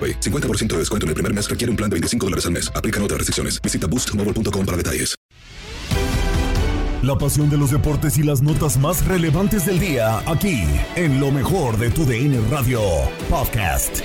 AroPay. 50% de descuento en el primer mes requiere un plan de 25 dólares al mes. Aplican otras restricciones. Visita boostmobile.com para detalles. La pasión de los deportes y las notas más relevantes del día, aquí, en lo mejor de tu DN Radio Podcast.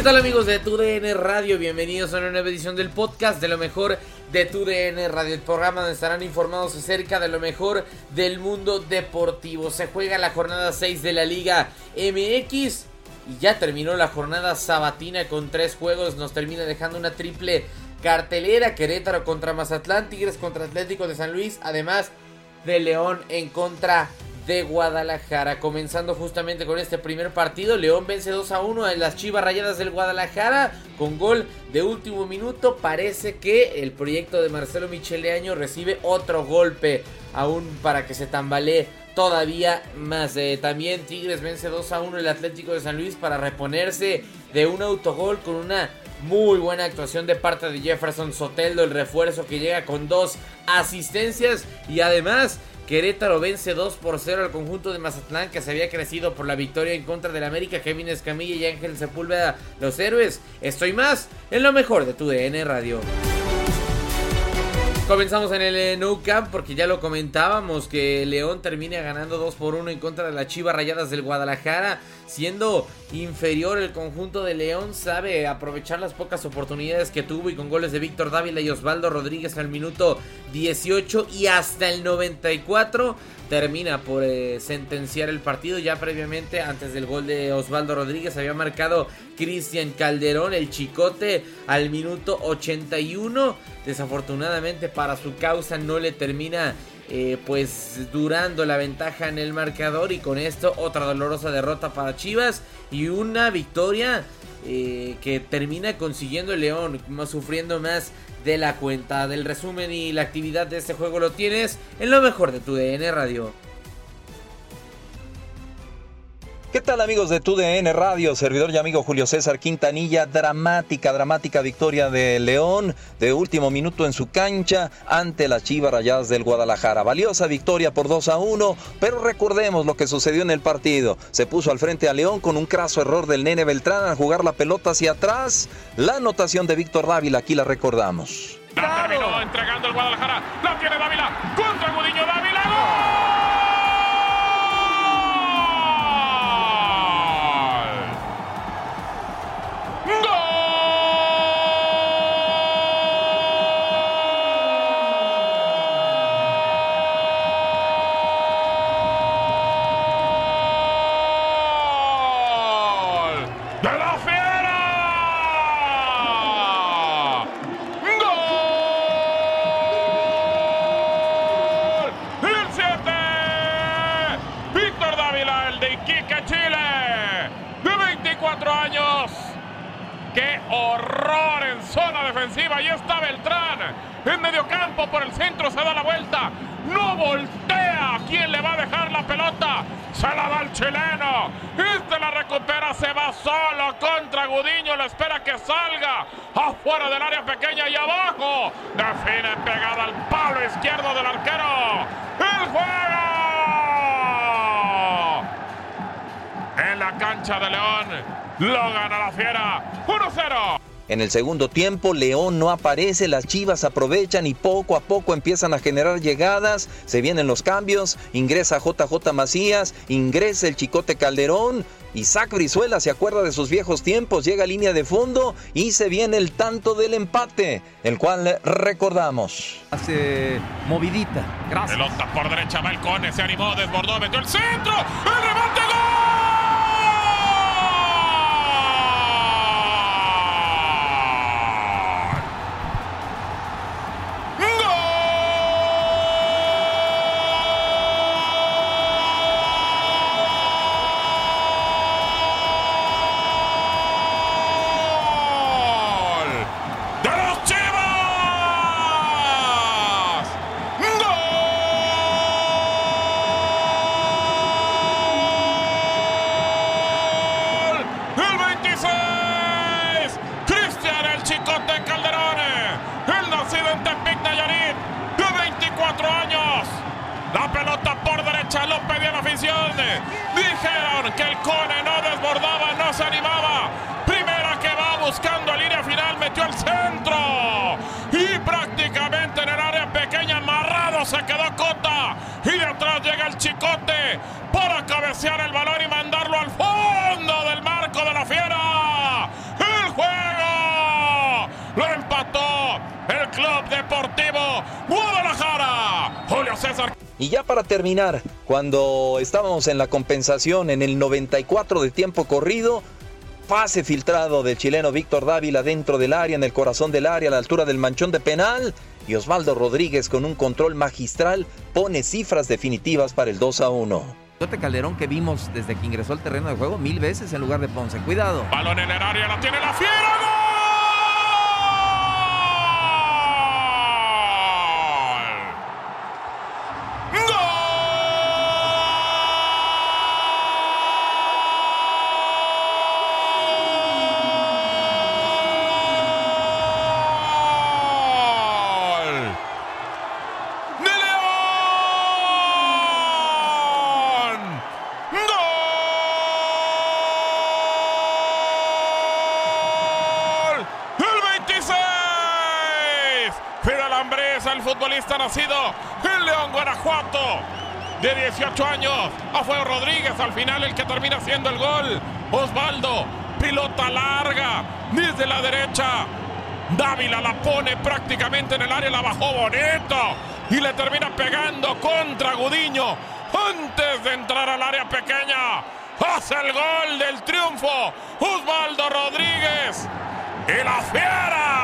¿Qué tal amigos de TUDN Radio? Bienvenidos a una nueva edición del podcast de lo mejor de TUDN Radio, el programa donde estarán informados acerca de lo mejor del mundo deportivo. Se juega la jornada 6 de la Liga MX y ya terminó la jornada sabatina con tres juegos. Nos termina dejando una triple cartelera: Querétaro contra Mazatlán, Tigres contra Atlético de San Luis, además de León en contra Guadalajara. Comenzando justamente con este primer partido, León vence 2 a 1 en las Chivas Rayadas del Guadalajara con gol de último minuto. Parece que el proyecto de Marcelo Micheleaño recibe otro golpe aún para que se tambalee todavía más. Eh, también Tigres vence 2 a 1 el Atlético de San Luis para reponerse de un autogol con una muy buena actuación de parte de Jefferson Soteldo, el refuerzo que llega con dos asistencias y además Querétaro vence 2 por 0 al conjunto de Mazatlán que se había crecido por la victoria en contra del América. Kevin Escamilla y Ángel Sepúlveda, los héroes. Estoy más en lo mejor de tu DN Radio. Comenzamos en el eh, No Camp porque ya lo comentábamos que León termina ganando 2 por 1 en contra de las Chivas Rayadas del Guadalajara, siendo inferior el conjunto de León, sabe aprovechar las pocas oportunidades que tuvo y con goles de Víctor Dávila y Osvaldo Rodríguez al minuto 18 y hasta el 94 termina por eh, sentenciar el partido. Ya previamente, antes del gol de Osvaldo Rodríguez, había marcado Cristian Calderón, el chicote, al minuto 81. Desafortunadamente para su causa no le termina eh, pues durando la ventaja en el marcador y con esto otra dolorosa derrota para Chivas y una victoria eh, que termina consiguiendo el León, sufriendo más de la cuenta. Del resumen y la actividad de este juego lo tienes en lo mejor de tu DN Radio. ¿Qué tal amigos de TUDN Radio? Servidor y amigo Julio César Quintanilla. Dramática, dramática victoria de León de último minuto en su cancha ante las Chivas Rayadas del Guadalajara. Valiosa victoria por 2 a 1, pero recordemos lo que sucedió en el partido. Se puso al frente a León con un craso error del nene Beltrán al jugar la pelota hacia atrás. La anotación de Víctor Dávila, aquí la recordamos. La entregando el Guadalajara. La tiene Dávila. Contra Gudiño Dávila. Medio campo por el centro se da la vuelta. No voltea. ¿Quién le va a dejar la pelota? Se la da el chileno. Este la recupera. Se va solo contra Gudiño. Le espera que salga. Afuera del área pequeña y abajo. Define pegada al palo izquierdo del arquero. ¡El juego! En la cancha de León. Lo gana la fiera. 1-0. En el segundo tiempo, León no aparece, las Chivas aprovechan y poco a poco empiezan a generar llegadas, se vienen los cambios, ingresa JJ Macías, ingresa el Chicote Calderón, Isaac Brizuela se acuerda de sus viejos tiempos, llega a línea de fondo y se viene el tanto del empate, el cual recordamos. Hace movidita. Gracias. Pelota por derecha, Balcone se animó, desbordó, metió el centro, el remate, desbordaba, no se animaba. Primera que va buscando línea final, metió el centro. Y prácticamente en el área pequeña, amarrado, se quedó Cota. Y de atrás llega el Chicote para cabecear el balón y mandarlo al fondo del marco de la fiera. El juego lo empató el Club Deportivo Guadalajara. Julio César. Y ya para terminar, cuando estábamos en la compensación en el 94 de tiempo corrido, pase filtrado del chileno Víctor Dávila dentro del área, en el corazón del área, a la altura del manchón de penal. Y Osvaldo Rodríguez con un control magistral pone cifras definitivas para el 2 a 1. Tote Calderón que vimos desde que ingresó al terreno de juego mil veces en lugar de Ponce. Cuidado. Balón en el área, la tiene la fiera. De 18 años. Fue Rodríguez al final el que termina haciendo el gol. Osvaldo, pilota larga desde la derecha. Dávila la pone prácticamente en el área, la bajó bonito y le termina pegando contra Gudiño antes de entrar al área pequeña. Hace el gol del triunfo Osvaldo Rodríguez. Y la fiera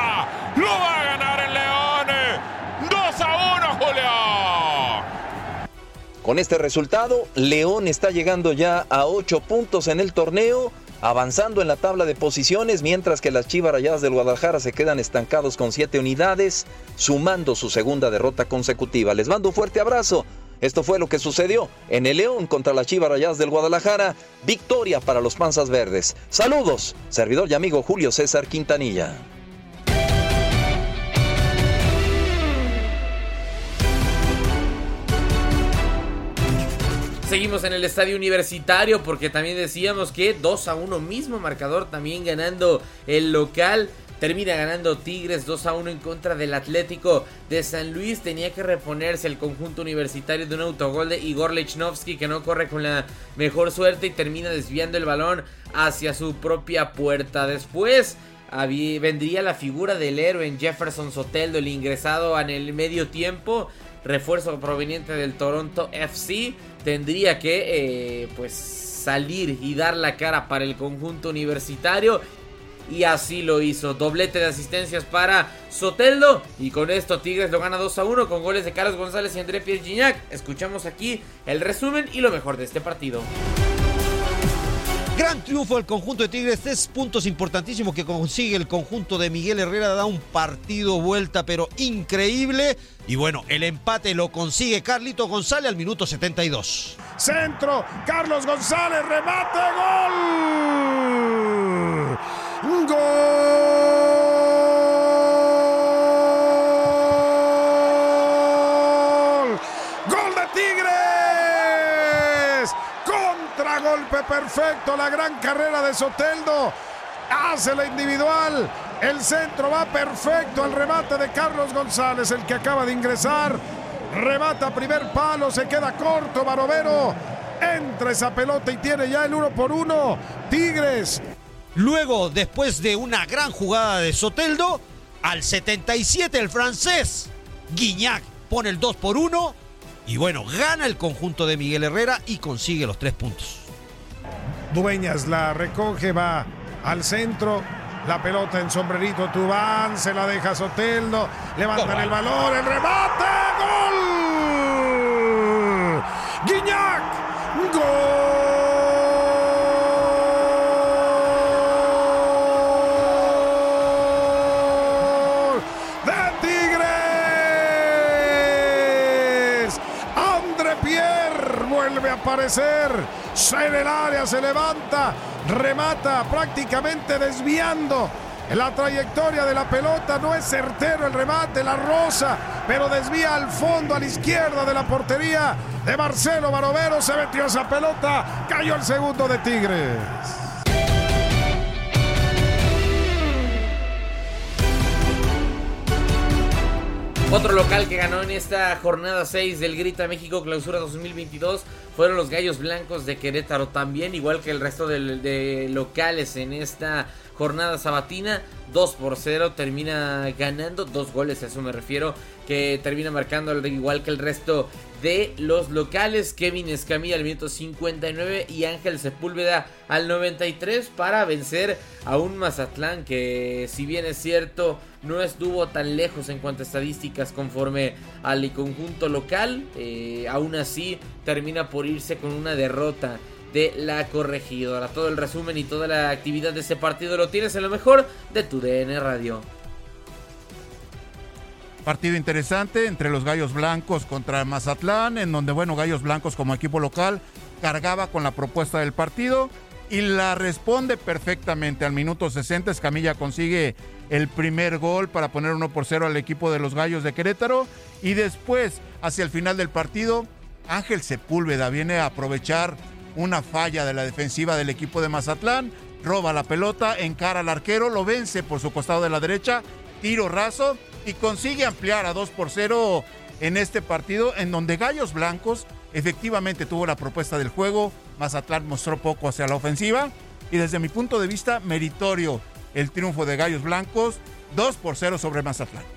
Con este resultado, León está llegando ya a 8 puntos en el torneo, avanzando en la tabla de posiciones, mientras que las Chivas Rayadas del Guadalajara se quedan estancados con 7 unidades, sumando su segunda derrota consecutiva. Les mando un fuerte abrazo. Esto fue lo que sucedió en el León contra las Chivas Rayadas del Guadalajara. Victoria para los Panzas Verdes. Saludos, servidor y amigo Julio César Quintanilla. Seguimos en el estadio universitario porque también decíamos que 2 a 1 mismo marcador también ganando el local. Termina ganando Tigres 2 a 1 en contra del Atlético de San Luis. Tenía que reponerse el conjunto universitario de un autogol de Igor Lechnowsky que no corre con la mejor suerte y termina desviando el balón hacia su propia puerta. Después vendría la figura del héroe en Jefferson Soteldo, el ingresado en el medio tiempo refuerzo proveniente del Toronto FC, tendría que eh, pues salir y dar la cara para el conjunto universitario. y así lo hizo. Doblete de asistencias para Soteldo y con esto Tigres lo gana 2 a 1 con goles de Carlos González y André Pierre Gignac. Escuchamos aquí el resumen y lo mejor de este partido. Gran triunfo del conjunto de Tigres, tres puntos importantísimos que consigue el conjunto de Miguel Herrera, da un partido vuelta pero increíble. Y bueno, el empate lo consigue Carlito González al minuto 72. Centro, Carlos González, remate, gol. Gol. Gol de Tigres. Contragolpe perfecto, la gran carrera de Soteldo. Hace la individual. El centro va perfecto al remate de Carlos González, el que acaba de ingresar. Remata primer palo, se queda corto Barovero. Entra esa pelota y tiene ya el uno por uno. Tigres. Luego, después de una gran jugada de Soteldo, al 77 el francés Guignac pone el 2 por 1 y bueno, gana el conjunto de Miguel Herrera y consigue los tres puntos. Dueñas la recoge, va al centro. La pelota en sombrerito Tubán, se la deja Soteldo, levantan el valor, el remate, gol. Aparecer, en el área se levanta, remata prácticamente desviando. La trayectoria de la pelota no es certero el remate, la rosa, pero desvía al fondo, a la izquierda de la portería de Marcelo Barovero. Se metió esa pelota, cayó el segundo de Tigres. Otro local que ganó en esta jornada 6 del Grita México Clausura 2022 fueron los Gallos Blancos de Querétaro también, igual que el resto de, de locales en esta jornada sabatina. 2 por 0 termina ganando, dos goles a eso me refiero, que termina marcando al igual que el resto de los locales. Kevin Escamilla al minuto 59 y Ángel Sepúlveda al 93 para vencer a un Mazatlán que si bien es cierto no estuvo tan lejos en cuanto a estadísticas conforme al conjunto local, eh, aún así termina por irse con una derrota de la corregidora. Todo el resumen y toda la actividad de ese partido lo tienes en lo mejor de tu DN Radio. Partido interesante entre los Gallos Blancos contra Mazatlán, en donde, bueno, Gallos Blancos como equipo local cargaba con la propuesta del partido y la responde perfectamente. Al minuto 60 Escamilla consigue el primer gol para poner 1 por 0 al equipo de los Gallos de Querétaro y después, hacia el final del partido, Ángel Sepúlveda viene a aprovechar una falla de la defensiva del equipo de Mazatlán, roba la pelota, encara al arquero, lo vence por su costado de la derecha, tiro raso y consigue ampliar a 2 por 0 en este partido en donde Gallos Blancos efectivamente tuvo la propuesta del juego, Mazatlán mostró poco hacia la ofensiva y desde mi punto de vista meritorio el triunfo de Gallos Blancos 2 por 0 sobre Mazatlán.